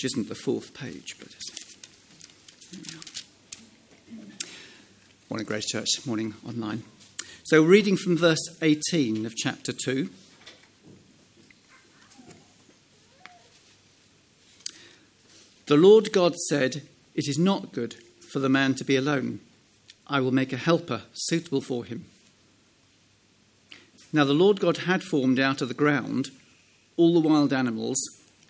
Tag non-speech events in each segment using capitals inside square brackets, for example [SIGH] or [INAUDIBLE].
which isn't the fourth page, but Morning, Grace Church. Morning, online. So, reading from verse 18 of chapter 2. The Lord God said, It is not good for the man to be alone. I will make a helper suitable for him. Now, the Lord God had formed out of the ground all the wild animals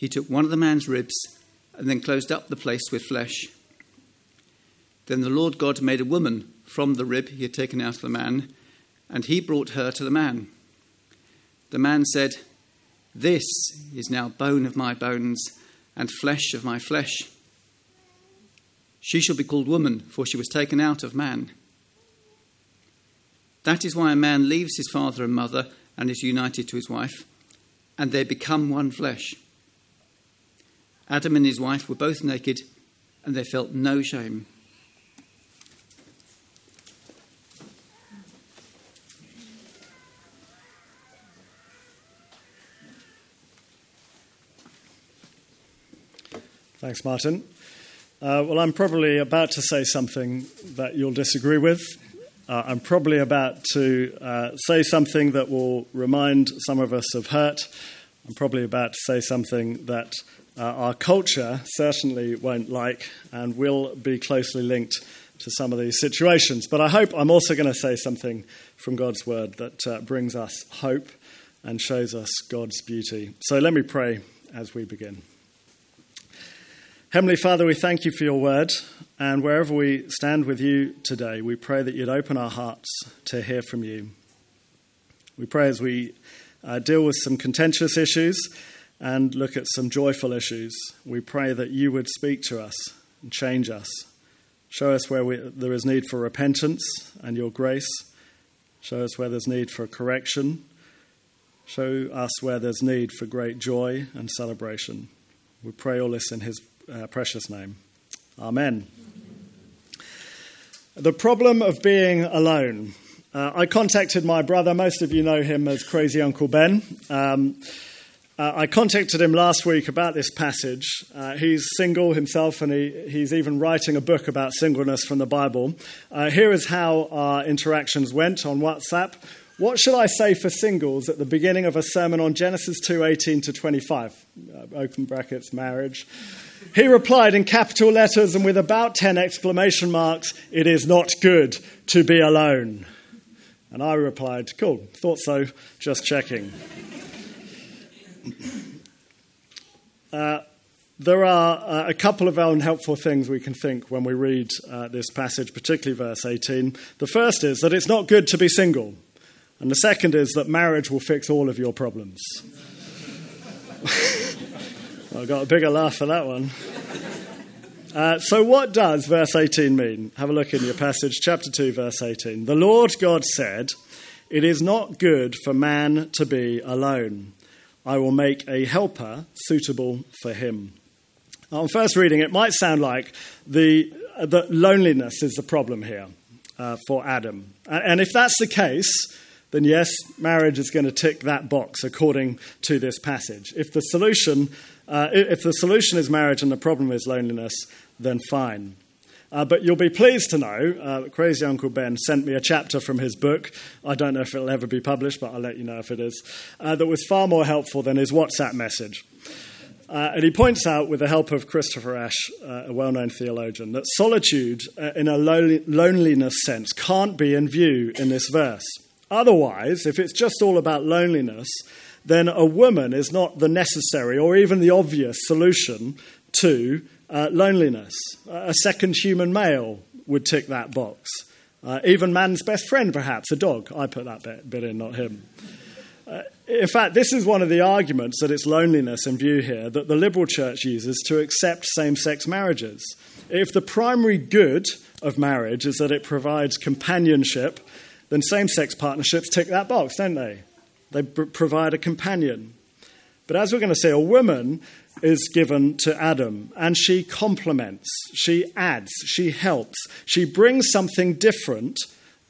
he took one of the man's ribs and then closed up the place with flesh. Then the Lord God made a woman from the rib he had taken out of the man, and he brought her to the man. The man said, This is now bone of my bones and flesh of my flesh. She shall be called woman, for she was taken out of man. That is why a man leaves his father and mother and is united to his wife, and they become one flesh. Adam and his wife were both naked, and they felt no shame. Thanks, Martin. Uh, well, I'm probably about to say something that you'll disagree with. Uh, I'm probably about to uh, say something that will remind some of us of hurt. I'm probably about to say something that uh, our culture certainly won't like and will be closely linked to some of these situations. But I hope I'm also going to say something from God's word that uh, brings us hope and shows us God's beauty. So let me pray as we begin. Heavenly Father, we thank you for your word, and wherever we stand with you today, we pray that you'd open our hearts to hear from you. We pray as we uh, deal with some contentious issues and look at some joyful issues, we pray that you would speak to us and change us. Show us where we, there is need for repentance and your grace. Show us where there's need for correction. Show us where there's need for great joy and celebration. We pray all this in his uh, precious name. Amen. The problem of being alone. Uh, I contacted my brother. Most of you know him as Crazy Uncle Ben. Um, uh, I contacted him last week about this passage. Uh, he's single himself, and he, he's even writing a book about singleness from the Bible. Uh, here is how our interactions went on WhatsApp. What should I say for singles at the beginning of a sermon on Genesis 2:18 to 25? Uh, open brackets, marriage. He replied in capital letters and with about 10 exclamation marks, It is not good to be alone. And I replied, Cool, thought so, just checking. Uh, there are uh, a couple of unhelpful things we can think when we read uh, this passage, particularly verse 18. The first is that it's not good to be single, and the second is that marriage will fix all of your problems. [LAUGHS] I got a bigger laugh for that one. Uh, so, what does verse 18 mean? Have a look in your passage, chapter 2, verse 18. The Lord God said, It is not good for man to be alone. I will make a helper suitable for him. On first reading, it might sound like the, loneliness is the problem here uh, for Adam. And if that's the case, then yes, marriage is going to tick that box according to this passage. If the solution uh, if the solution is marriage and the problem is loneliness, then fine. Uh, but you'll be pleased to know uh, Crazy Uncle Ben sent me a chapter from his book. I don't know if it'll ever be published, but I'll let you know if it is. Uh, that was far more helpful than his WhatsApp message. Uh, and he points out, with the help of Christopher Ash, uh, a well known theologian, that solitude uh, in a loneliness sense can't be in view in this verse. Otherwise, if it's just all about loneliness, then a woman is not the necessary or even the obvious solution to uh, loneliness. A second human male would tick that box. Uh, even man's best friend, perhaps, a dog. I put that bit, bit in, not him. Uh, in fact, this is one of the arguments that it's loneliness in view here that the liberal church uses to accept same sex marriages. If the primary good of marriage is that it provides companionship, then same sex partnerships tick that box, don't they? They provide a companion. But as we're going to see, a woman is given to Adam, and she complements, she adds, she helps, she brings something different,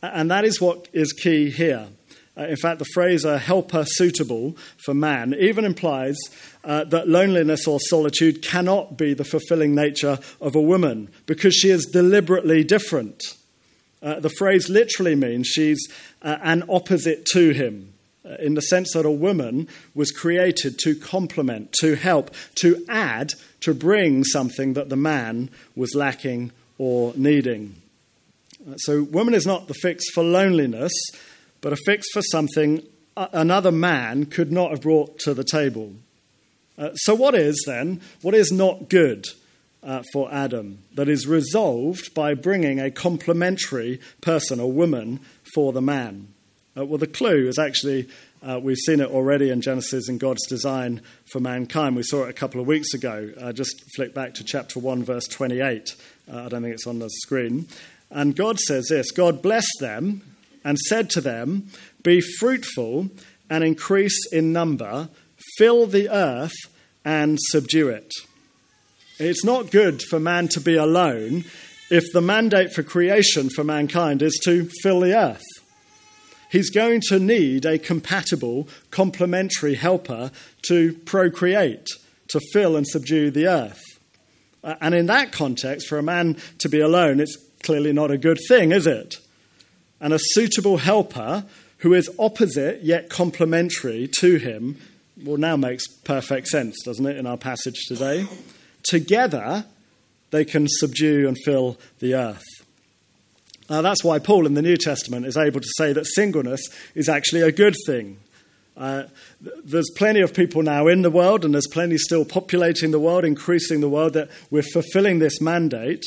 and that is what is key here. Uh, in fact, the phrase a helper suitable for man even implies uh, that loneliness or solitude cannot be the fulfilling nature of a woman because she is deliberately different. Uh, the phrase literally means she's uh, an opposite to him, in the sense that a woman was created to complement, to help, to add, to bring something that the man was lacking or needing. Uh, so, woman is not the fix for loneliness but a fix for something another man could not have brought to the table. Uh, so, what is then? What is not good uh, for Adam that is resolved by bringing a complementary person, a woman, for the man? Uh, well, the clue is actually uh, we've seen it already in Genesis in God's design for mankind. We saw it a couple of weeks ago. Uh, just flick back to chapter 1, verse 28. Uh, I don't think it's on the screen. And God says this God blessed them and said to them, Be fruitful and increase in number, fill the earth and subdue it. It's not good for man to be alone if the mandate for creation for mankind is to fill the earth. He's going to need a compatible, complementary helper to procreate, to fill and subdue the earth. And in that context, for a man to be alone, it's clearly not a good thing, is it? and a suitable helper who is opposite yet complementary to him, well, now makes perfect sense, doesn't it, in our passage today? Together, they can subdue and fill the earth. Now, that's why Paul in the New Testament is able to say that singleness is actually a good thing. Uh, there's plenty of people now in the world, and there's plenty still populating the world, increasing the world, that we're fulfilling this mandate.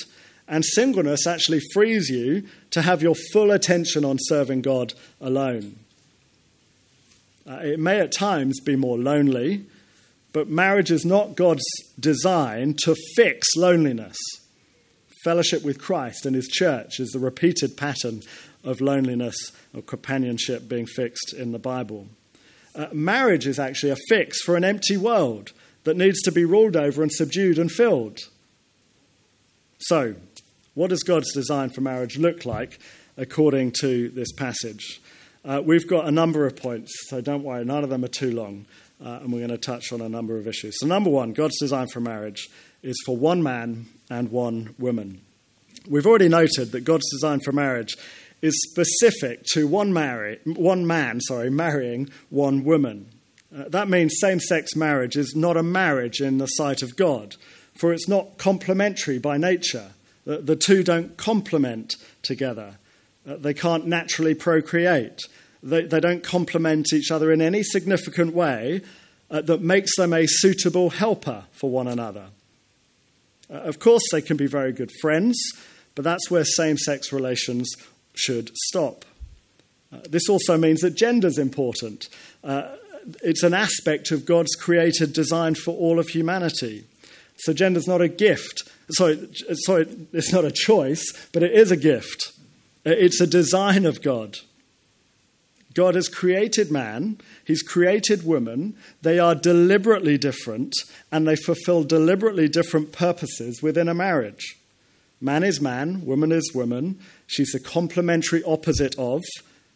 And singleness actually frees you to have your full attention on serving God alone. Uh, it may at times be more lonely, but marriage is not God's design to fix loneliness. Fellowship with Christ and His church is the repeated pattern of loneliness or companionship being fixed in the Bible. Uh, marriage is actually a fix for an empty world that needs to be ruled over and subdued and filled. So, what does God's design for marriage look like according to this passage? Uh, we've got a number of points, so don't worry, none of them are too long, uh, and we're going to touch on a number of issues. So, number one, God's design for marriage is for one man and one woman. We've already noted that God's design for marriage is specific to one, marry, one man sorry, marrying one woman. Uh, that means same sex marriage is not a marriage in the sight of God, for it's not complementary by nature. The, the two don't complement together. Uh, they can't naturally procreate. They, they don't complement each other in any significant way uh, that makes them a suitable helper for one another. Uh, of course, they can be very good friends, but that's where same sex relations should stop. Uh, this also means that gender is important. Uh, it's an aspect of God's created design for all of humanity. So, gender is not a gift sorry, sorry, it's not a choice, but it is a gift. It's a design of God. God has created man, He's created women. They are deliberately different, and they fulfill deliberately different purposes within a marriage. Man is man, woman is woman. She's a complementary opposite of,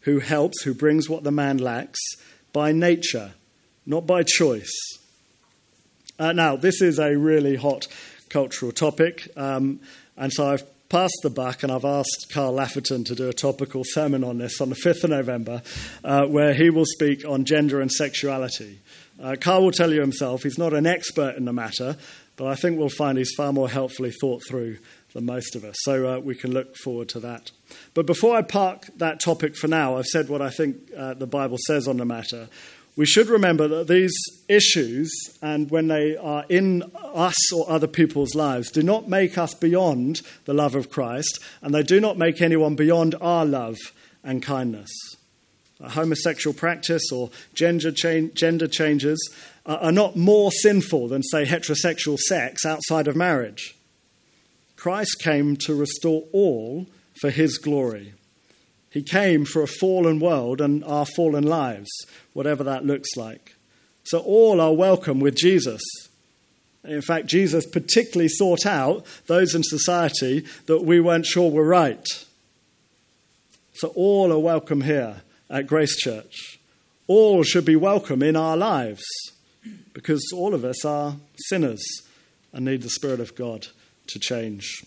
who helps, who brings what the man lacks, by nature, not by choice. Uh, now, this is a really hot cultural topic. Um, and so I've passed the buck and I've asked Carl Laferton to do a topical sermon on this on the 5th of November, uh, where he will speak on gender and sexuality. Uh, Carl will tell you himself he's not an expert in the matter, but I think we'll find he's far more helpfully thought through than most of us. So uh, we can look forward to that. But before I park that topic for now, I've said what I think uh, the Bible says on the matter we should remember that these issues, and when they are in us or other people's lives, do not make us beyond the love of Christ, and they do not make anyone beyond our love and kindness. uh, homosexual practice or gender, cha- gender changes are not more sinful than, say, heterosexual sex outside of marriage. Christ came to restore all for his glory. He came for a fallen world and our fallen lives, whatever that looks like. So all are welcome with Jesus. In fact, Jesus particularly sought out those in society that we weren't sure were right. So all are welcome here at Grace Church. All should be welcome in our lives because all of us are sinners and need the Spirit of God to change.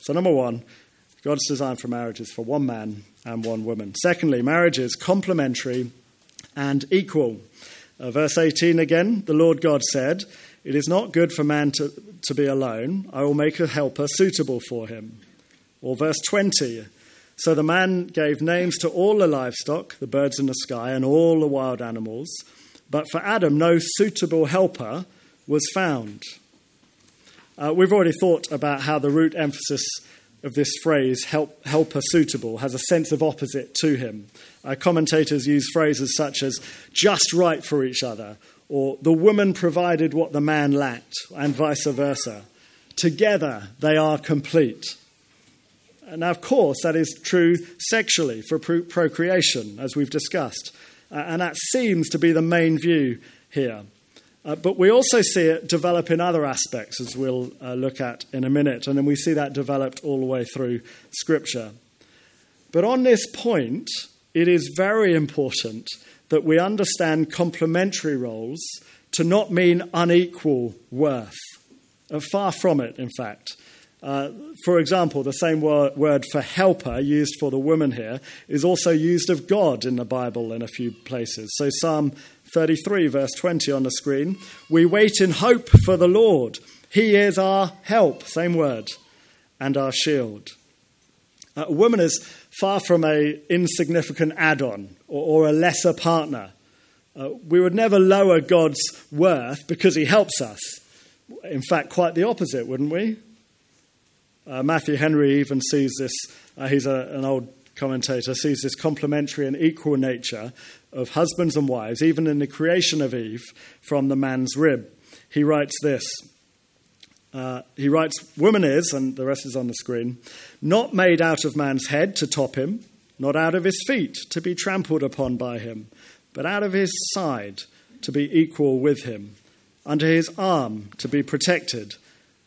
So, number one, God's design for marriage is for one man and one woman. Secondly, marriage is complementary and equal. Uh, verse 18 again, the Lord God said, It is not good for man to, to be alone. I will make a helper suitable for him. Or verse 20, so the man gave names to all the livestock, the birds in the sky, and all the wild animals. But for Adam, no suitable helper was found. Uh, we've already thought about how the root emphasis of this phrase, help, helper suitable, has a sense of opposite to him. Uh, commentators use phrases such as just right for each other, or the woman provided what the man lacked, and vice versa. Together, they are complete. Now, of course, that is true sexually for pro- procreation, as we've discussed. Uh, and that seems to be the main view here. Uh, but we also see it develop in other aspects, as we'll uh, look at in a minute. And then we see that developed all the way through Scripture. But on this point, it is very important that we understand complementary roles to not mean unequal worth. Uh, far from it, in fact. Uh, for example, the same word, word for helper used for the woman here is also used of God in the Bible in a few places. So, Psalm 33, verse 20 on the screen We wait in hope for the Lord. He is our help, same word, and our shield. Uh, a woman is far from a insignificant add-on or, or a lesser partner. Uh, we would never lower God's worth because he helps us. In fact, quite the opposite, wouldn't we? Uh, Matthew Henry even sees this, uh, he's a, an old commentator, sees this complementary and equal nature of husbands and wives, even in the creation of Eve from the man's rib. He writes this. Uh, he writes, Woman is, and the rest is on the screen, not made out of man's head to top him, not out of his feet to be trampled upon by him, but out of his side to be equal with him, under his arm to be protected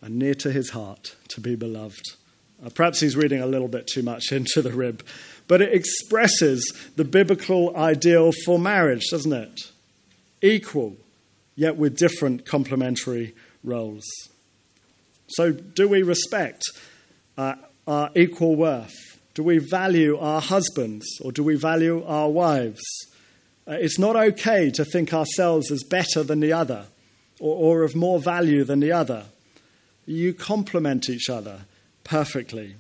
and near to his heart to be beloved. Uh, perhaps he's reading a little bit too much [LAUGHS] into the rib, but it expresses the biblical ideal for marriage, doesn't it? Equal, yet with different complementary roles. So, do we respect uh, our equal worth? Do we value our husbands or do we value our wives? Uh, it's not okay to think ourselves as better than the other or, or of more value than the other. You complement each other perfectly.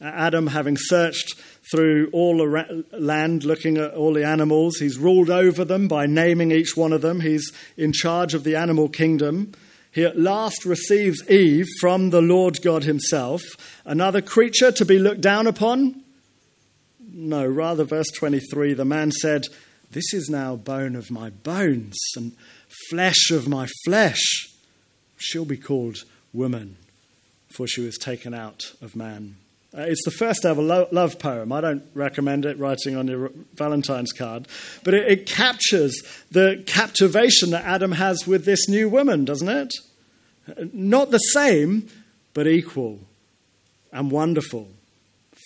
Adam, having searched through all the land, looking at all the animals, he's ruled over them by naming each one of them. He's in charge of the animal kingdom. He at last receives Eve from the Lord God Himself, another creature to be looked down upon. No, rather, verse 23 the man said, This is now bone of my bones and flesh of my flesh. She'll be called woman, for she was taken out of man. Uh, it's the first ever lo- love poem. I don't recommend it writing on your Valentine's card, but it, it captures the captivation that Adam has with this new woman, doesn't it? Not the same, but equal and wonderful.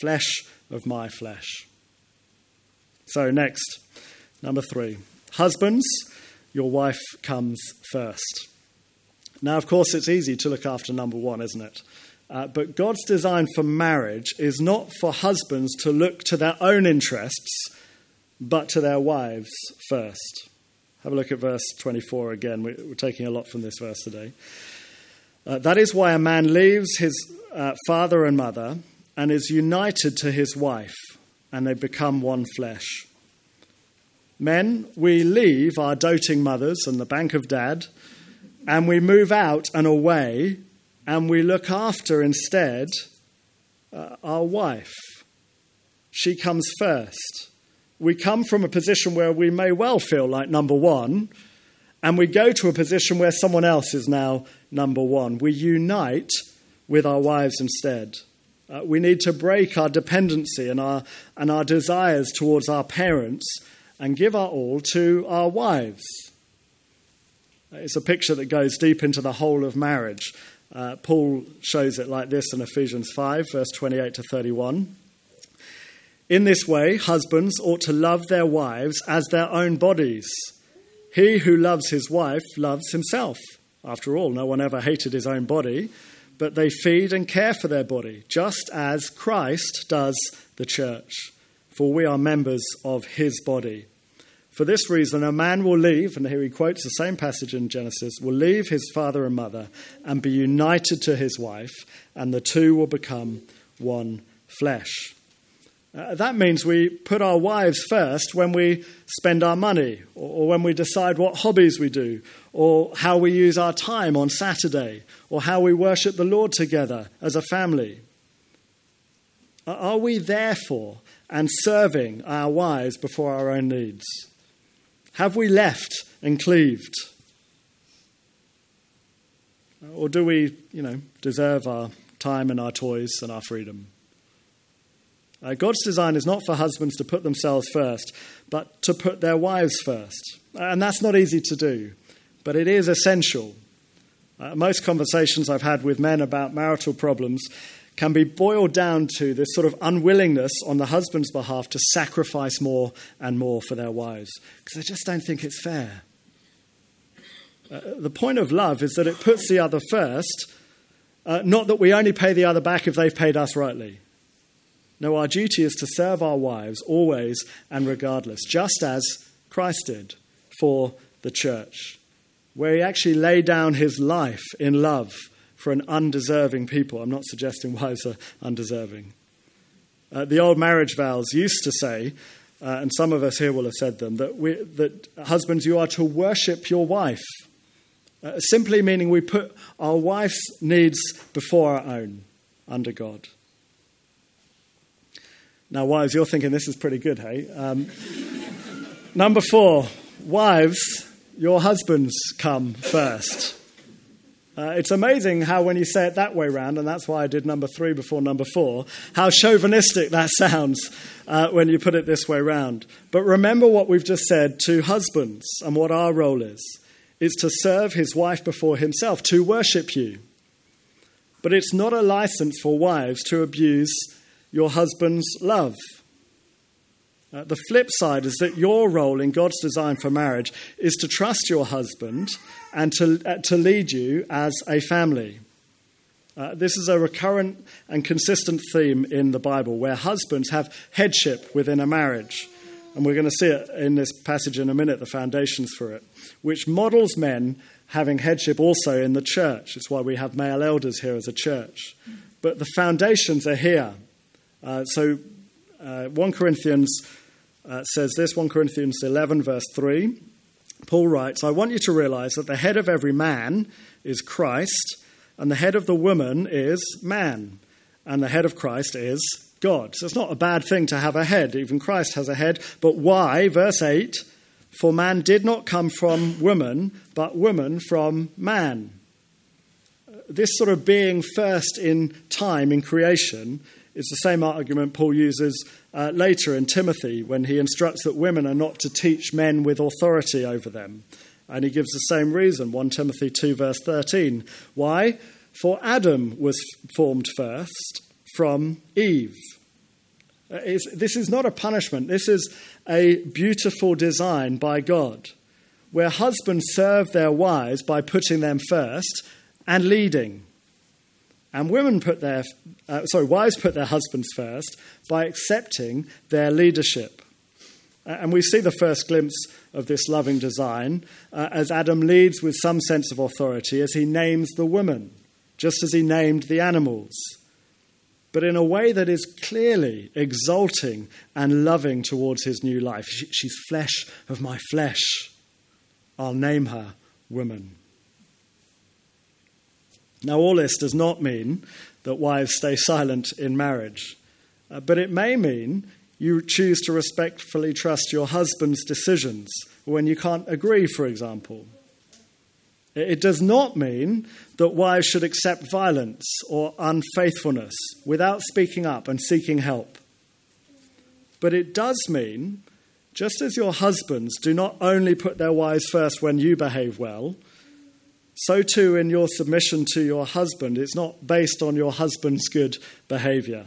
Flesh of my flesh. So, next, number three. Husbands, your wife comes first. Now, of course, it's easy to look after number one, isn't it? Uh, but God's design for marriage is not for husbands to look to their own interests, but to their wives first. Have a look at verse 24 again. We're taking a lot from this verse today. Uh, that is why a man leaves his uh, father and mother and is united to his wife, and they become one flesh. Men, we leave our doting mothers and the bank of dad and we move out and away and we look after instead uh, our wife. she comes first. We come from a position where we may well feel like number one, and we go to a position where someone else is now number one. We unite with our wives instead. Uh, we need to break our dependency and our, and our desires towards our parents and give our all to our wives. It's a picture that goes deep into the whole of marriage. Uh, Paul shows it like this in Ephesians 5, verse 28 to 31. In this way, husbands ought to love their wives as their own bodies. He who loves his wife loves himself. After all, no one ever hated his own body, but they feed and care for their body, just as Christ does the church. For we are members of his body. For this reason, a man will leave, and here he quotes the same passage in Genesis, will leave his father and mother and be united to his wife, and the two will become one flesh. Uh, that means we put our wives first when we spend our money, or, or, when we decide what hobbies we do, or how we use our time on Saturday, or how we worship the Lord together as a family. Are we therefore and serving our wives before our own needs? Have we left and cleaved? Or do we, you know, deserve our time and our toys and our freedom? Uh, God's design is not for husbands to put themselves first, but to put their wives first. And that's not easy to do, but it is essential. Uh, most conversations I've had with men about marital problems can be boiled down to this sort of unwillingness on the husband's behalf to sacrifice more and more for their wives, because they just don't think it's fair. Uh, the point of love is that it puts the other first, uh, not that we only pay the other back if they've paid us rightly. No, our duty is to serve our wives always and regardless, just as Christ did for the church, where he actually laid down his life in love for an undeserving people. I'm not suggesting [LAUGHS] wives are undeserving. Uh, the old marriage vows used to say, uh, and some of us here will have said them, that, we, that husbands, you are to worship your wife. Uh, simply meaning we put our wife's needs before our own under God. Now, wives, you're thinking this is pretty good, hey? Um, [LAUGHS] number four, wives, your husbands come first. Uh, it's amazing how, when you say it that way round, and that's why I did number three before number four, how chauvinistic that [LAUGHS] sounds uh, when you put it this way round. But remember what we've just said to husbands and what our role is it's to serve his wife before himself, to worship you. But it's not a license for wives to abuse your husband's love. Uh, the flip side is that your role in God's design for marriage is to trust your husband and to, uh, to lead you as a family. Uh, this is a recurrent and consistent theme in the Bible where husbands have headship within a marriage. And we're going to see it in this passage in a minute, the foundations for it, which models men having headship also in the church. It's why we have male elders here as a church. But the foundations are here. Uh, so, uh, 1 Corinthians uh, says this 1 Corinthians 11, verse 3. Paul writes, I want you to realize that the head of every man is Christ, and the head of the woman is man, and the head of Christ is God. So it's not a bad thing to have a head. Even Christ has a head. But why? Verse 8 For man did not come from woman, but woman from man. This sort of being first in time in creation it's the same argument Paul uses uh, later in Timothy when he instructs that women are not to teach men with authority over them. And he gives the same reason 1 Timothy 2, verse 13. Why? For Adam was formed first from Eve. Uh, it's, this is not a punishment, this is a beautiful design by God, where husbands serve their wives by putting them first and leading. And women put their, uh, sorry, wives put their husbands first by accepting their leadership. And we see the first glimpse of this loving design uh, as Adam leads with some sense of authority as he names the woman, just as he named the animals, but in a way that is clearly exalting and loving towards his new life. She's flesh of my flesh. I'll name her woman. Now, all this does not mean that wives stay silent in marriage, uh, but it may mean you choose to respectfully trust your husband's decisions when you can't agree, for example. It does not mean that wives should accept violence or unfaithfulness without speaking up and seeking help. But it does mean, just as your husbands do not only put their wives first when you behave well, so too in your submission to your husband, it's not based on your husband's good behavior.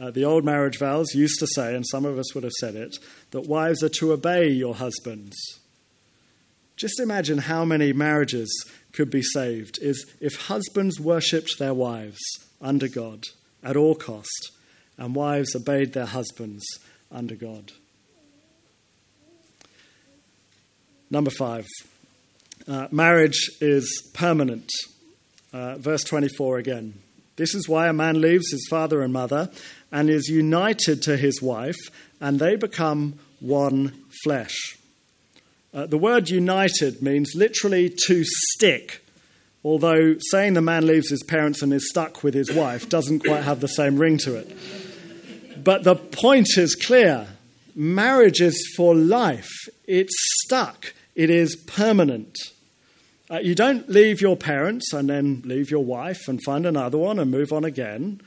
Uh, the old marriage vows used to say, and some of us would have said it, that wives are to obey your husbands. Just imagine how many marriages could be saved is if husbands worshipped their wives under God at all cost and wives obeyed their husbands under God. Number five, uh, marriage is permanent. Uh, verse 24 again. This is why a man leaves his father and mother and is united to his wife, and they become one flesh. Uh, the word united means literally to stick, although saying the man leaves his parents and is stuck with his wife doesn't quite have the same ring to it. But the point is clear marriage is for life, it's stuck, it is permanent. Uh, you don't leave your parents and then leave your wife and find another one and move on again.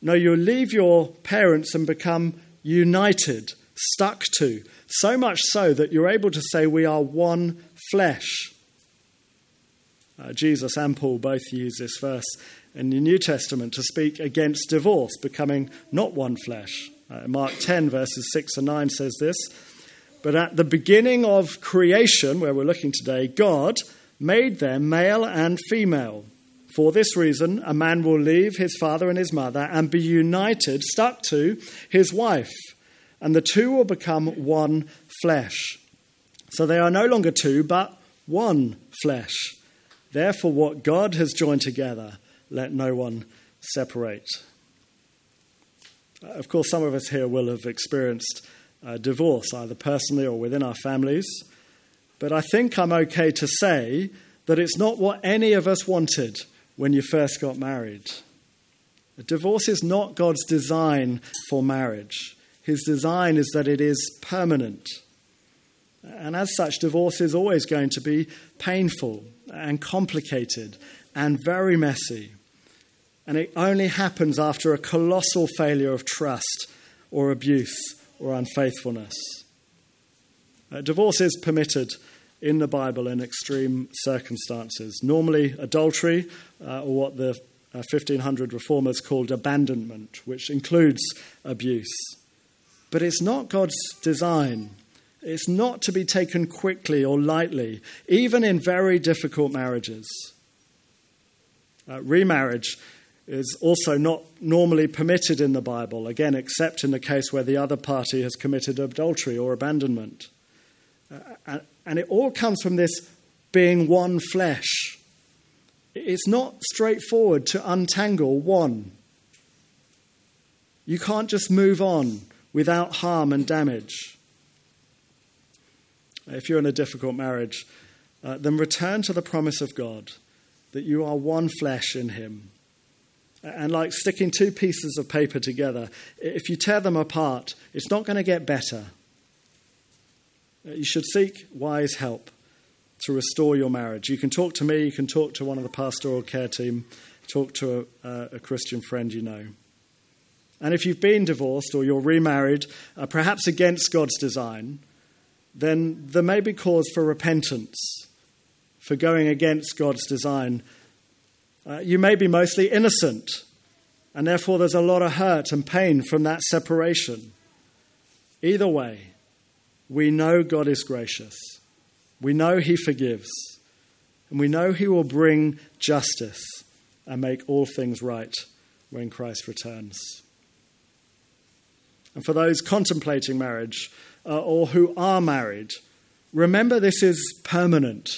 No, you leave your parents and become united, stuck to, so much so that you're able to say, We are one flesh. Uh, Jesus and Paul both use this verse in the New Testament to speak against divorce, becoming not one flesh. Uh, Mark 10, verses 6 and 9 says this But at the beginning of creation, where we're looking today, God made them male and female. For this reason, a man will leave his father and his mother and be united, stuck to his wife, and the two will become one flesh. So they are no longer two, but one flesh. Therefore, what God has joined together, let no one separate. Of course, some of us here will have experienced Uh, divorce, either personally or within our families. But I think I'm okay to say that it's not what any of us wanted when you first got married. A divorce is not God's design for marriage. His design is that it is permanent. And as such, divorce is always going to be painful and complicated and very messy. And it only happens after a colossal failure of trust or abuse or unfaithfulness. Uh, divorce is permitted in the Bible in extreme circumstances. Normally, adultery, uh, or what the uh, 1500 reformers called abandonment, which includes abuse. But it's not God's design. It's not to be taken quickly or lightly, even in very difficult marriages. Uh, remarriage is also not normally permitted in the Bible, again, except in the case where the other party has committed adultery or abandonment. Uh, and it all comes from this being one flesh. It's not straightforward to untangle one. You can't just move on without harm and damage. If you're in a difficult marriage, uh, then return to the promise of God that you are one flesh in Him. And like sticking two pieces of paper together, if you tear them apart, it's not going to get better. Uh, you should seek wise help to restore your marriage. You can talk to me, you can talk to one of the pastoral care team, talk to a, a Christian friend you know. And if you've been divorced or you're remarried, uh, perhaps against God's design, then there may be cause for repentance for going against God's design. Uh, you may be mostly innocent, and therefore there's a lot of hurt and pain from that separation. Either way, we know God is gracious. We know He forgives. And we know He will bring justice and make all things right when Christ returns. And for those contemplating marriage uh, or who are married, remember this is permanent.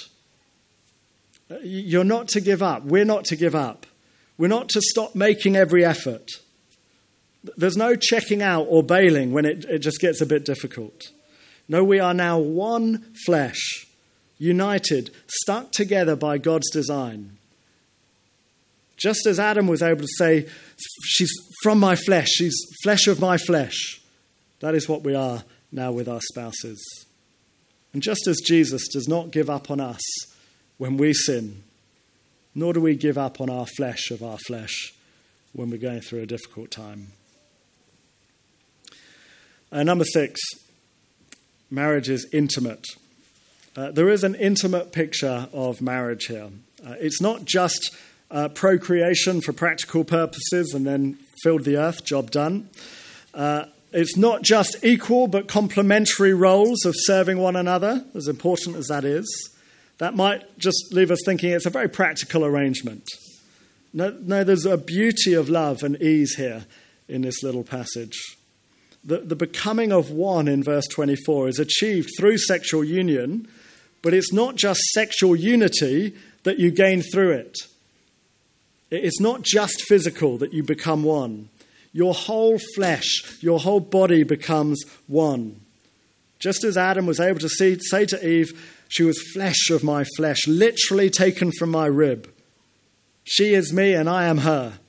You're not to give up. We're not to give up. We're not to stop making every effort. There's no checking out or bailing when it, it just gets a bit difficult. No, we are now one flesh, united, stuck together by God's design. Just as Adam was able to say, She's from my flesh, she's flesh of my flesh. That is what we are now with our spouses. And just as Jesus does not give up on us when we sin, nor do we give up on our flesh of our flesh when we're going through a difficult time. Uh, number six, marriage is intimate. Uh, there is an intimate picture of marriage here. Uh, it's not just uh, procreation for practical purposes and then filled the earth, job done. Uh, it's not just equal but complementary roles of serving one another, as important as that is. That might just leave us thinking it's a very practical arrangement. No, no there's a beauty of love and ease here in this little passage. The, the becoming of one in verse 24 is achieved through sexual union, but it's not just sexual unity that you gain through it. It's not just physical that you become one. Your whole flesh, your whole body becomes one. Just as Adam was able to see, say to Eve, She was flesh of my flesh, literally taken from my rib. She is me and I am her.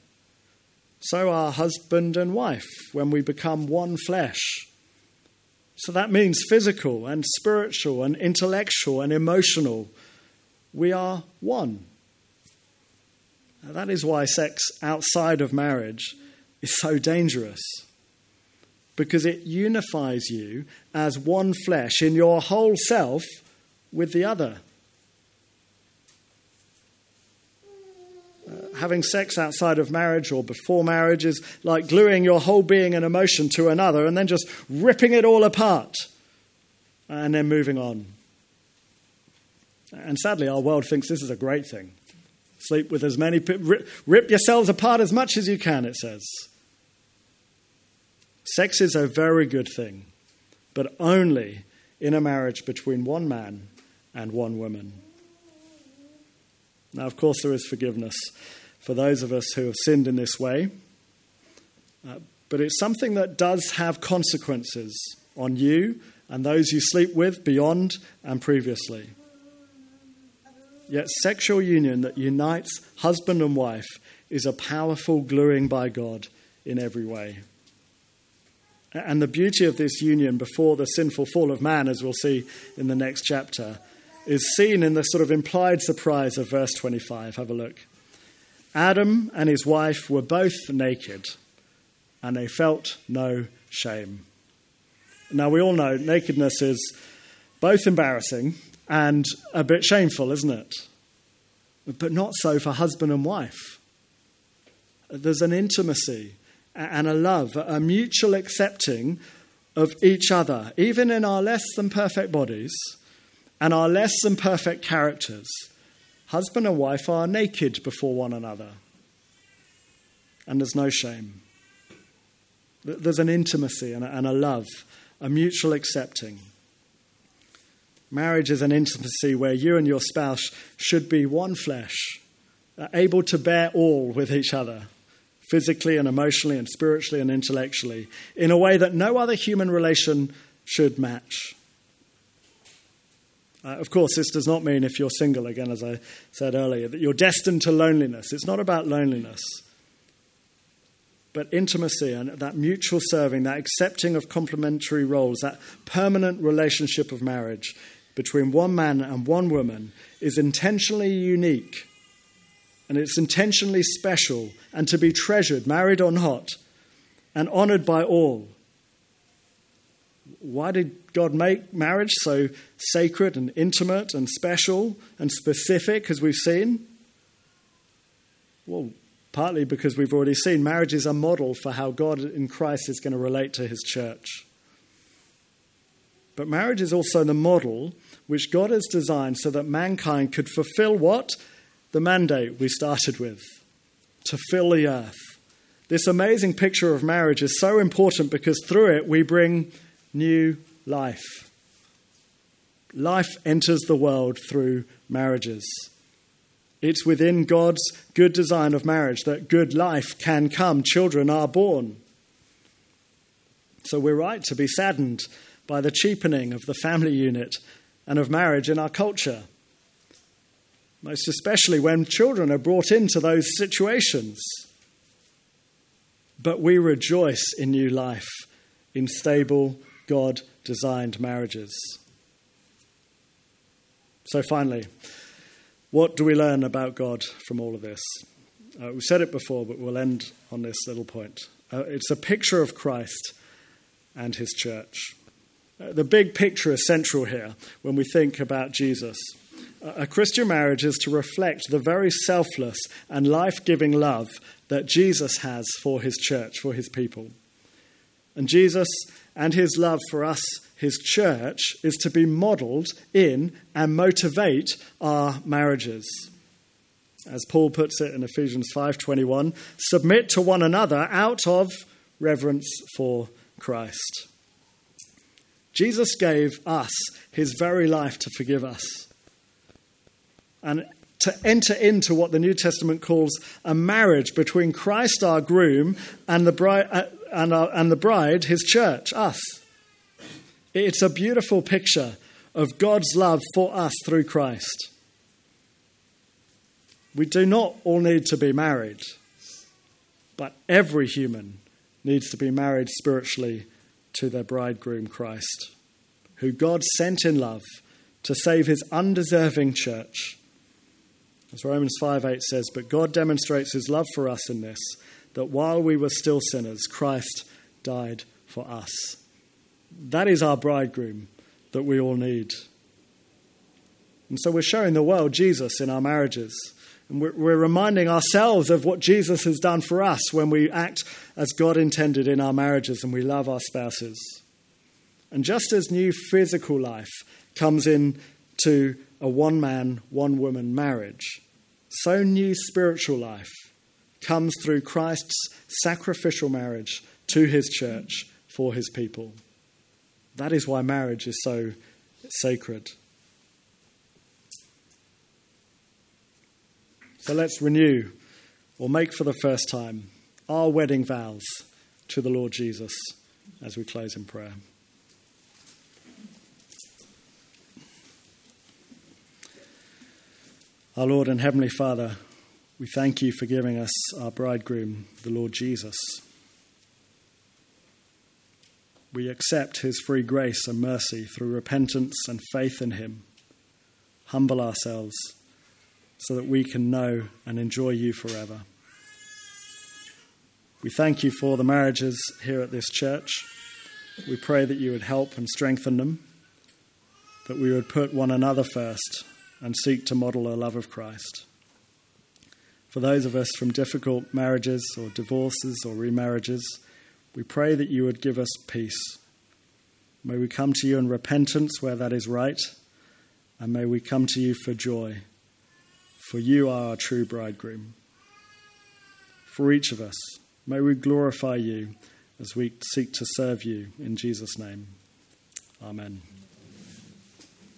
So are husband and wife when we become one flesh. So that means physical and spiritual and intellectual and emotional. We are one. Now, that is why sex outside of marriage is so dangerous because it unifies you as one flesh in your whole self with the other. Uh, having sex outside of marriage or before marriage is like gluing your whole being and emotion to another and then just ripping it all apart and then moving on. And sadly, our world thinks this is a great thing. Sleep with as many, rip yourselves apart as much as you can, it says. Sex is a very good thing, but only in a marriage between one man and one woman. Now, of course, there is forgiveness for those of us who have sinned in this way, uh, but it's something that does have consequences on you and those you sleep with beyond and previously. Yet, sexual union that unites husband and wife is a powerful gluing by God in every way. And the beauty of this union before the sinful fall of man, as we'll see in the next chapter, is seen in the sort of implied surprise of verse 25. Have a look. Adam and his wife were both naked, and they felt no shame. Now, we all know nakedness is both embarrassing and a bit shameful, isn't it? But not so for husband and wife. There's an intimacy and a love, a mutual accepting of each other, even in our less than perfect bodies and our less than perfect characters. Husband and wife are naked before one another, and there's no shame. There's an intimacy and a, love, a mutual accepting. Marriage is an intimacy where you and your spouse should be one flesh, uh, able to bear all with each other physically and emotionally and spiritually and intellectually, in a way that no other human relation should match. Uh, of course, this does not mean if you're single, again, as I said earlier, that you're destined to loneliness. It's not about loneliness. But intimacy and that mutual serving, that accepting of complementary roles, that permanent relationship of marriage between one man and one woman is intentionally unique and it's intentionally special and to be treasured, married or not, and honored by all. Why did God make marriage so sacred and intimate and special and specific, as we've seen? Well, partly because we've already seen marriage is a model for how God in Christ is going to relate to his church. But marriage is also the model which God has designed so that mankind could fulfill what? The mandate we started with to fill the earth. This amazing picture of marriage is so important because through it we bring new life. Life enters the world through marriages. It's within God's good design of marriage that good life can come. Children are born. So we're right to be saddened by the cheapening of the family unit and of marriage in our culture. Most especially when children are brought into those situations. But we rejoice in new life, in stable, God designed marriages. So, finally, what do we learn about God from all of this? Uh, we've said it before, but we'll end on this little point. Uh, it's a picture of Christ and his church. Uh, the big picture is central here when we think about Jesus. A Christian marriage is to reflect the very selfless and life giving love that Jesus has for his church, for his people. And Jesus and his love for us, his church, is to be modeled in and motivate our marriages. As Paul puts it in Ephesians 5:21, submit to one another out of reverence for Christ. Jesus gave us his very life to forgive us and to enter into what the New Testament calls a marriage between Christ, our groom, and the bride, uh, and, our, and the bride his church, us. It's a beautiful picture of God's love for us through Christ. We do not all need to be married, but every human needs to be married spiritually to their bridegroom Christ, who God sent in love to save his undeserving church as Romans 5 8 says, But God demonstrates his love for us in this, that while we were still sinners, Christ died for us. That is our bridegroom that we all need. And so we're showing the world Jesus in our marriages. And we're, we're, reminding ourselves of what Jesus has done for us when we act as God intended in our marriages and we love our spouses. And just as new physical life comes into a one man, one woman marriage, so new spiritual life comes through Christ's sacrificial marriage to his church for his people. That is why marriage is so sacred. So let's renew or make for the first time our wedding vows to the Lord Jesus as we close in prayer. Our Lord and Heavenly Father, we thank you for giving us our bridegroom, the Lord Jesus. We accept his free grace and mercy through repentance and faith in him. Humble ourselves so that we can know and enjoy you forever. We thank you for the marriages here at this church. We pray that you would help and strengthen them, that we would put one another first and seek to model a love of Christ. For those of us from difficult marriages or divorces or remarriages, we pray that you would give us peace. May we come to you in repentance where that is right, and may we come to you for joy, for you are our true bridegroom. For each of us, may we glorify you as we seek to serve you in Jesus' name. Amen.